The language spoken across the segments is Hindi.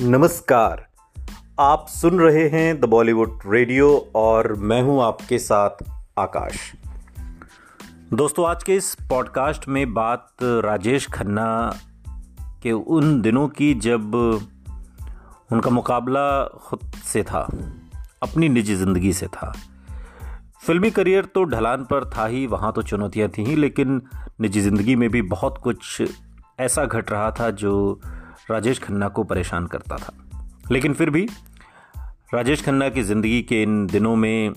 नमस्कार। आप सुन रहे हैं द बॉलीवुड रेडियो और मैं हूँ आपके साथ आकाश। दोस्तों, आज के इस पॉडकास्ट में बात राजेश खन्ना के उन दिनों की जब उनका मुकाबला खुद से था, अपनी निजी ज़िंदगी से था। फिल्मी करियर तो ढलान पर था ही, वहाँ तो चुनौतियाँ थी ही, लेकिन निजी ज़िंदगी में भी बहुत कुछ ऐसा घट रहा था जो राजेश खन्ना को परेशान करता था। लेकिन फिर भी राजेश खन्ना की ज़िंदगी के इन दिनों में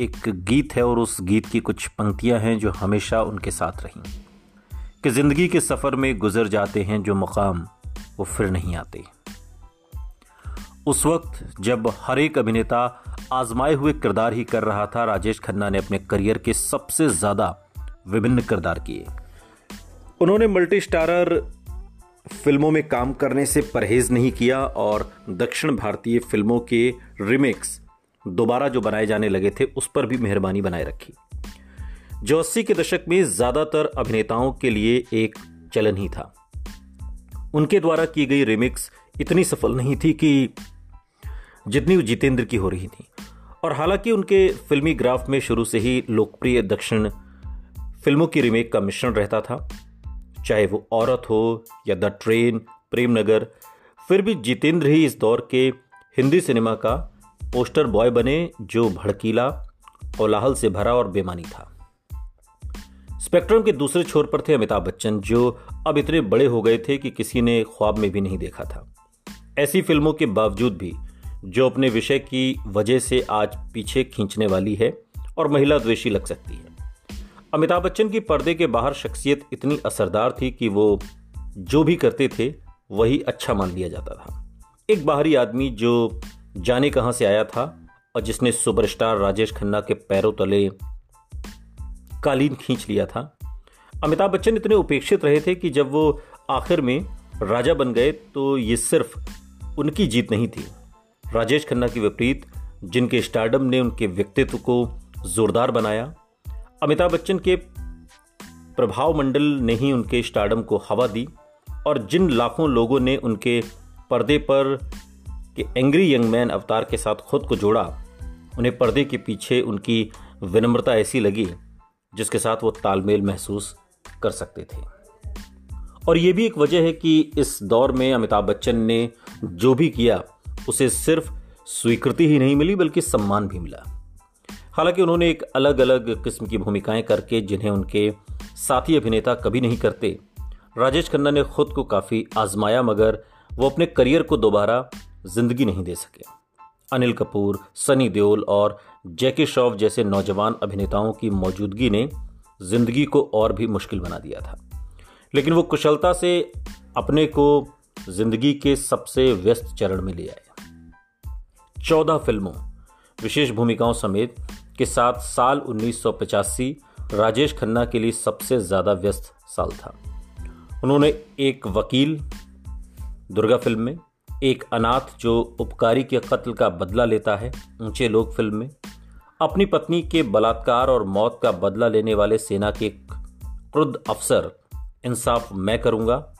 एक गीत है और उस गीत की कुछ पंक्तियाँ हैं जो हमेशा उनके साथ रहीं। कि ज़िंदगी के सफ़र में गुजर जाते हैं जो मुकाम, वो फिर नहीं आते। उस वक्त जब हर एक अभिनेता आजमाए हुए किरदार ही कर रहा था, राजेश खन्ना ने अपने करियर के सबसे ज़्यादा विभिन्न किरदार किए। उन्होंने मल्टी स्टारर फ़िल्मों में काम करने से परहेज नहीं किया और दक्षिण भारतीय फ़िल्मों के रिमेक्स दोबारा जो बनाए जाने लगे थे, उस पर भी मेहरबानी बनाए रखी। जो अस्सी के दशक में ज़्यादातर अभिनेताओं के लिए एक चलन ही था। उनके द्वारा की गई रिमिक्स इतनी सफल नहीं थी कि जितनी जितेंद्र की हो रही थी। और हालाँकि उनके फिल्मी ग्राफ में शुरू से ही लोकप्रिय दक्षिण फ़िल्मों की रिमेक का मिश्रण रहता था चाहे वो औरत हो या द ट्रेन, प्रेमनगर, फिर भी जितेंद्र ही इस दौर के हिंदी सिनेमा का पोस्टर बॉय बने जो भड़कीला, कोलाहल से भरा और बेमानी था। स्पेक्ट्रम के दूसरे छोर पर थे अमिताभ बच्चन, जो अब इतने बड़े हो गए थे कि किसी ने ख्वाब में भी नहीं देखा था। ऐसी फ़िल्मों के बावजूद भी, जो अपने विषय की वजह से आज पीछे खींचने वाली है और महिला द्वेषी लग सकती है। अमिताभ बच्चन की पर्दे के बाहर शख्सियत इतनी असरदार थी कि वो जो भी करते थे, वही अच्छा मान लिया जाता था। एक बाहरी आदमी जो जाने कहाँ से आया था और जिसने सुपरस्टार राजेश खन्ना के पैरों तले कालीन खींच लिया था। अमिताभ बच्चन इतने उपेक्षित रहे थे कि जब वो आखिर में राजा बन गए तो ये सिर्फ़ उनकी जीत नहीं थी। राजेश खन्ना के विपरीत, जिनके स्टार्डम ने उनके व्यक्तित्व को जोरदार बनाया अमिताभ बच्चन के प्रभाव मंडल ने ही उनके स्टार्डम को हवा दी और जिन लाखों लोगों ने उनके पर्दे पर के एंग्री यंग मैन अवतार के साथ खुद को जोड़ा, उन्हें पर्दे के पीछे उनकी विनम्रता ऐसी लगी जिसके साथ वो तालमेल महसूस कर सकते थे। और ये भी एक वजह है कि इस दौर में अमिताभ बच्चन ने जो भी किया, उसे सिर्फ़ स्वीकृति ही नहीं मिली, बल्कि सम्मान भी मिला। हालाँकि उन्होंने एक अलग अलग किस्म की भूमिकाएँ करके जिन्हें उनके साथी अभिनेता कभी नहीं करते। राजेश खन्ना ने खुद को काफ़ी आजमाया, मगर वो अपने करियर को दोबारा ज़िंदगी नहीं दे सके। अनिल कपूर, सनी देओल और जैकी श्रॉफ जैसे नौजवान अभिनेताओं की मौजूदगी ने ज़िंदगी को और भी मुश्किल बना दिया था। लेकिन वो कुशलता से अपने को ज़िंदगी के सबसे व्यस्त चरण में ले आए। चौदह फ़िल्मों, विशेष भूमिकाओं समेत के साथ साल 1985 राजेश खन्ना के लिए सबसे ज़्यादा व्यस्त साल था। उन्होंने एक वकील, दुर्गा फ़िल्म में, एक अनाथ जो उपकारी के कत्ल का बदला लेता है, ऊँचे लोग फ़िल्म में, अपनी पत्नी के बलात्कार और मौत का बदला लेने वाले सेना के क्रुद्ध अफसर, इंसाफ मैं करूँगा।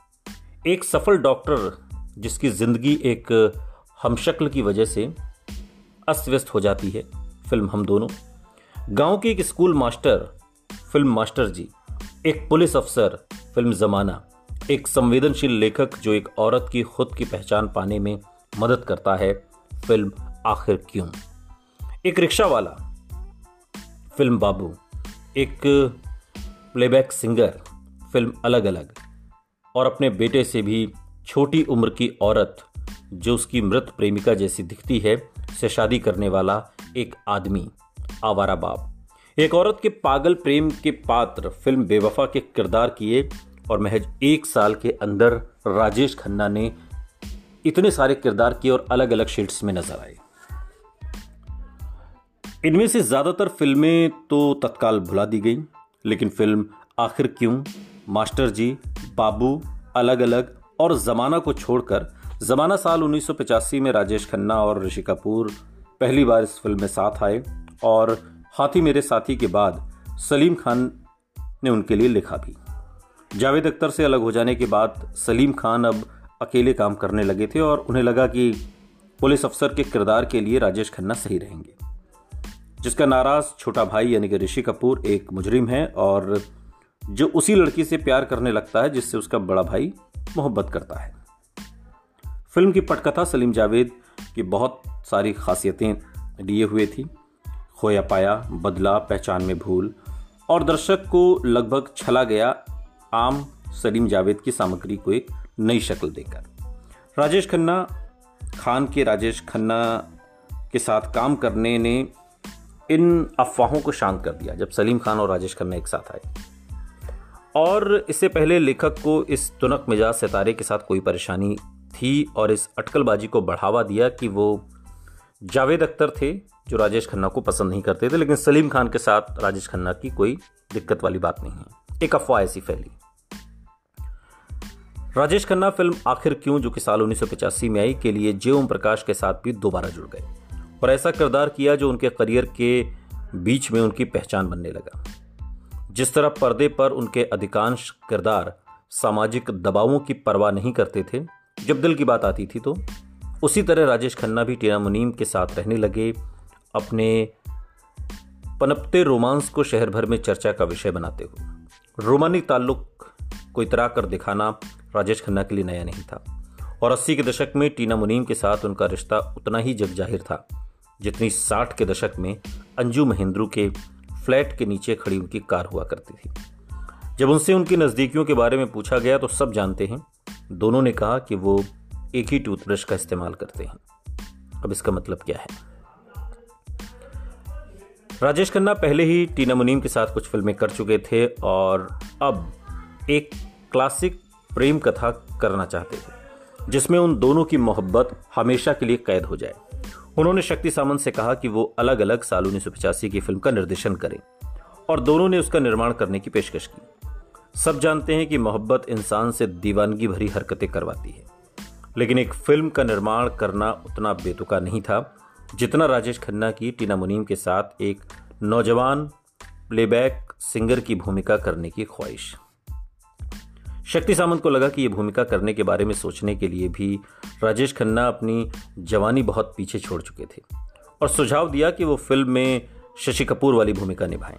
एक सफल डॉक्टर जिसकी ज़िंदगी एक हमशक्ल की वजह से अस्त व्यस्त हो जाती है। फ़िल्म हम दोनों। गाँव के एक school master, film master ji, एक पुलिस अफसर, फ़िल्म जमाना, एक संवेदनशील लेखक जो एक औरत की खुद की पहचान पाने में मदद करता है, फ़िल्म आखिर क्यों? एक रिक्शा वाला फ़िल्म बाबू, एक प्लेबैक सिंगर, फ़िल्म अलग अलग और अपने बेटे से भी छोटी उम्र की औरत, जो उसकी मृत प्रेमिका जैसी दिखती है, से शादी करने वाला एक आदमी, आवारा बाप। एक औरत के पागल प्रेम के पात्र फ़िल्म बेवफा के किरदार किए और महज एक साल के अंदर राजेश खन्ना ने इतने सारे किरदार किए और अलग अलग शेड्स में नज़र आए। इनमें से ज़्यादातर फ़िल्में तो तत्काल भुला दी गई, लेकिन फ़िल्म आखिर क्यों? मास्टर जी, बाबू अलग अलग और जमाना को छोड़कर, जमाना साल 1985 में राजेश खन्ना और ऋषि कपूर पहली बार इस फ़िल्म में साथ आए और हाथी मेरे साथी के बाद सलीम खान ने उनके लिए लिखा भी। जावेद अख्तर से अलग हो जाने के बाद सलीम खान अब अकेले काम करने लगे थे और उन्हें लगा कि पुलिस अफसर के किरदार के लिए राजेश खन्ना सही रहेंगे। जिसका नाराज़ छोटा भाई यानी कि ऋषि कपूर एक मुजरिम है और जो उसी लड़की से प्यार करने लगता है जिससे उसका बड़ा भाई मोहब्बत करता है। फ़िल्म की पटकथा सलीम जावेद की बहुत सारी खासियतें लिए हुए थी। खोया पाया, बदला, पहचान में भूल। और दर्शक को लगभग छला गया आम सलीम जावेद की सामग्री को एक नई शक्ल देकर। राजेश खन्ना, खान के राजेश खन्ना के साथ काम करने ने इन अफवाहों को शांत कर दिया, जब सलीम खान और राजेश खन्ना एक साथ आए। और इससे पहले लेखक को इस तुनक मिजाज सितारे के साथ कोई परेशानी थी और इस अटकलबाजी को बढ़ावा दिया कि वो जावेद अख्तर थे, जो राजेश खन्ना को पसंद नहीं करते थे, लेकिन सलीम खान के साथ राजेश खन्ना की कोई दिक्कत वाली बात नहीं है। एक अफवाह ऐसी फैली। राजेश खन्ना फ़िल्म आखिर क्यों, जो कि साल उन्नीस सौ पचासी में आई, के लिए जे ओम प्रकाश के साथ भी दोबारा जुड़ गए। और ऐसा किरदार किया जो उनके करियर के बीच में उनकी पहचान बनने लगा। जिस तरह पर्दे पर उनके अधिकांश किरदार सामाजिक दबावों की परवाह नहीं करते थे, जब दिल की बात आती थी तो उसी तरह राजेश खन्ना भी टीना मुनीम के साथ रहने लगे। अपने पनपते रोमांस को शहर भर में चर्चा का विषय बनाते हुए। रोमानी ताल्लुक को इतरा कर दिखाना राजेश खन्ना के लिए नया नहीं था। और अस्सी के दशक में टीना मुनीम के साथ उनका रिश्ता उतना ही जग ज़ाहिर था, जितनी साठ के दशक में अंजू महेंद्रू के फ्लैट के नीचे खड़ी उनकी कार हुआ करती थी। जब उनसे उनकी नज़दीकियों के बारे में पूछा गया तो सब जानते हैं। दोनों ने कहा कि वो एक ही टूथब्रश का इस्तेमाल करते हैं। अब इसका मतलब क्या है? राजेश खन्ना पहले ही टीना मुनीम के साथ कुछ फ़िल्में कर चुके थे और अब एक क्लासिक प्रेम कथा करना चाहते थे, जिसमें उन दोनों की मोहब्बत हमेशा के लिए कैद हो जाए। उन्होंने शक्ति सामंत से कहा कि वो अलग अलग साल उन्नीस सौ पचासी की फ़िल्म का निर्देशन करें और दोनों ने उसका निर्माण करने की पेशकश की। सब जानते हैं कि मोहब्बत इंसान से दीवानगी भरी हरकतें करवाती है। लेकिन एक फ़िल्म का निर्माण करना उतना बेतुका नहीं था, जितना राजेश खन्ना की, टीना मुनीम के साथ एक नौजवान प्लेबैक सिंगर की भूमिका करने की ख्वाहिश। शक्ति सामंत को लगा कि यह भूमिका करने के बारे में सोचने के लिए भी राजेश खन्ना अपनी जवानी बहुत पीछे छोड़ चुके थे और सुझाव दिया कि वो फ़िल्म में शशि कपूर वाली भूमिका निभाएँ।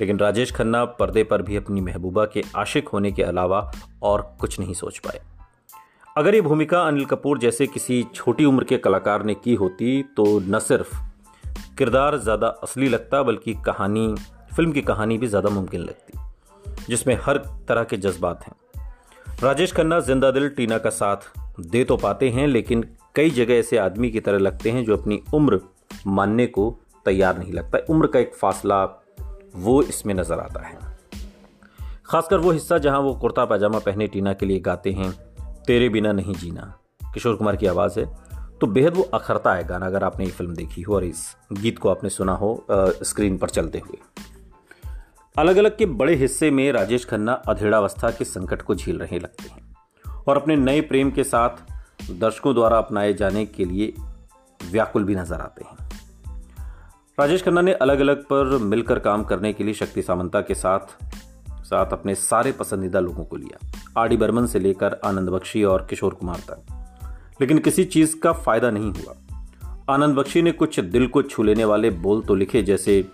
लेकिन राजेश खन्ना पर्दे पर भी अपनी महबूबा के आशिक होने के अलावा और कुछ नहीं सोच पाए। अगर ये भूमिका अनिल कपूर जैसे किसी छोटी उम्र के कलाकार ने की होती तो न सिर्फ़ किरदार ज़्यादा असली लगता, बल्कि कहानी, फ़िल्म की कहानी भी ज़्यादा मुमकिन लगती, जिसमें हर तरह के जज्बात हैं। राजेश खन्ना, ज़िंदा दिल, टीना का साथ दे तो पाते हैं, लेकिन कई जगह ऐसे आदमी की तरह लगते हैं जो अपनी उम्र मानने को तैयार नहीं लगता। उम्र का एक फासला वो इसमें नज़र आता है। खासकर वो हिस्सा जहाँ वो कुर्ता पैजामा पहने टीना के लिए गाते हैं। तेरे बिना नहीं जीना। किशोर कुमार की आवाज़ है। तो बेहद वो अखरता है गाना, अगर आपने ये फ़िल्म देखी हो और इस गीत को आपने सुना हो स्क्रीन पर चलते हुए। अलग अलग के बड़े हिस्से में राजेश खन्ना अधेड़ावस्था के संकट को झेल रहे लगते हैं और अपने नए प्रेम के साथ दर्शकों द्वारा अपनाए जाने के लिए व्याकुल भी नज़र आते हैं। राजेश खन्ना ने अलग अलग पर मिलकर काम करने के लिए शक्ति सामंता के साथ साथ अपने सारे पसंदीदा लोगों को लिया, आर डी बर्मन से लेकर आनंद बख्शी और किशोर कुमार तक। लेकिन किसी चीज़ का फ़ायदा नहीं हुआ। आनंद बख्शी ने कुछ दिल को छू लेने वाले बोल तो लिखे, जैसे,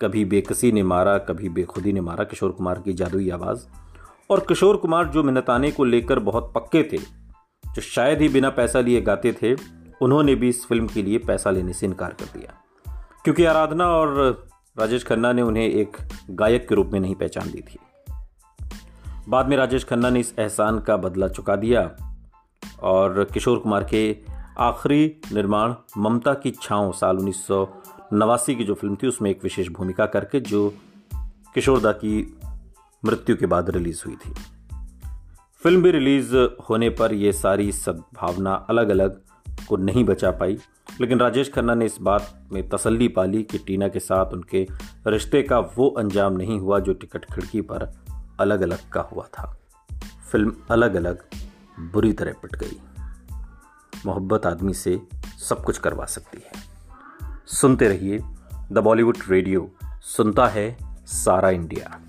कभी बेकसी ने मारा, कभी बेखुदी ने मारा, किशोर कुमार की जादुई आवाज़। और किशोर कुमार जो मिन्नताने को लेकर बहुत पक्के थे, जो शायद ही बिना पैसा लिए गाते थे, उन्होंने भी इस फ़िल्म के लिए पैसा लेने से इनकार कर दिया। क्योंकि आराधना और राजेश खन्ना ने उन्हें एक गायक के रूप में नहीं पहचान दी थी। बाद में राजेश खन्ना ने इस एहसान का बदला चुका दिया और किशोर कुमार के आखिरी निर्माण ममता की छाँव साल उन्नीस नवासी की जो फ़िल्म थी, उसमें एक विशेष भूमिका करके जो किशोरदा की मृत्यु के बाद रिलीज़ हुई थी। फ़िल्म भी रिलीज़ होने पर यह सारी सद्भावना अलग अलग को नहीं बचा पाई, लेकिन राजेश खन्ना ने इस बात में तसल्ली पाली कि टीना के साथ उनके रिश्ते का वो अंजाम नहीं हुआ जो टिकट खिड़की पर अलग अलग का हुआ था। फ़िल्म अलग अलग बुरी तरह पिट गई। मोहब्बत आदमी से सब कुछ करवा सकती है। सुनते रहिए द बॉलीवुड रेडियो, सुनता है सारा इंडिया।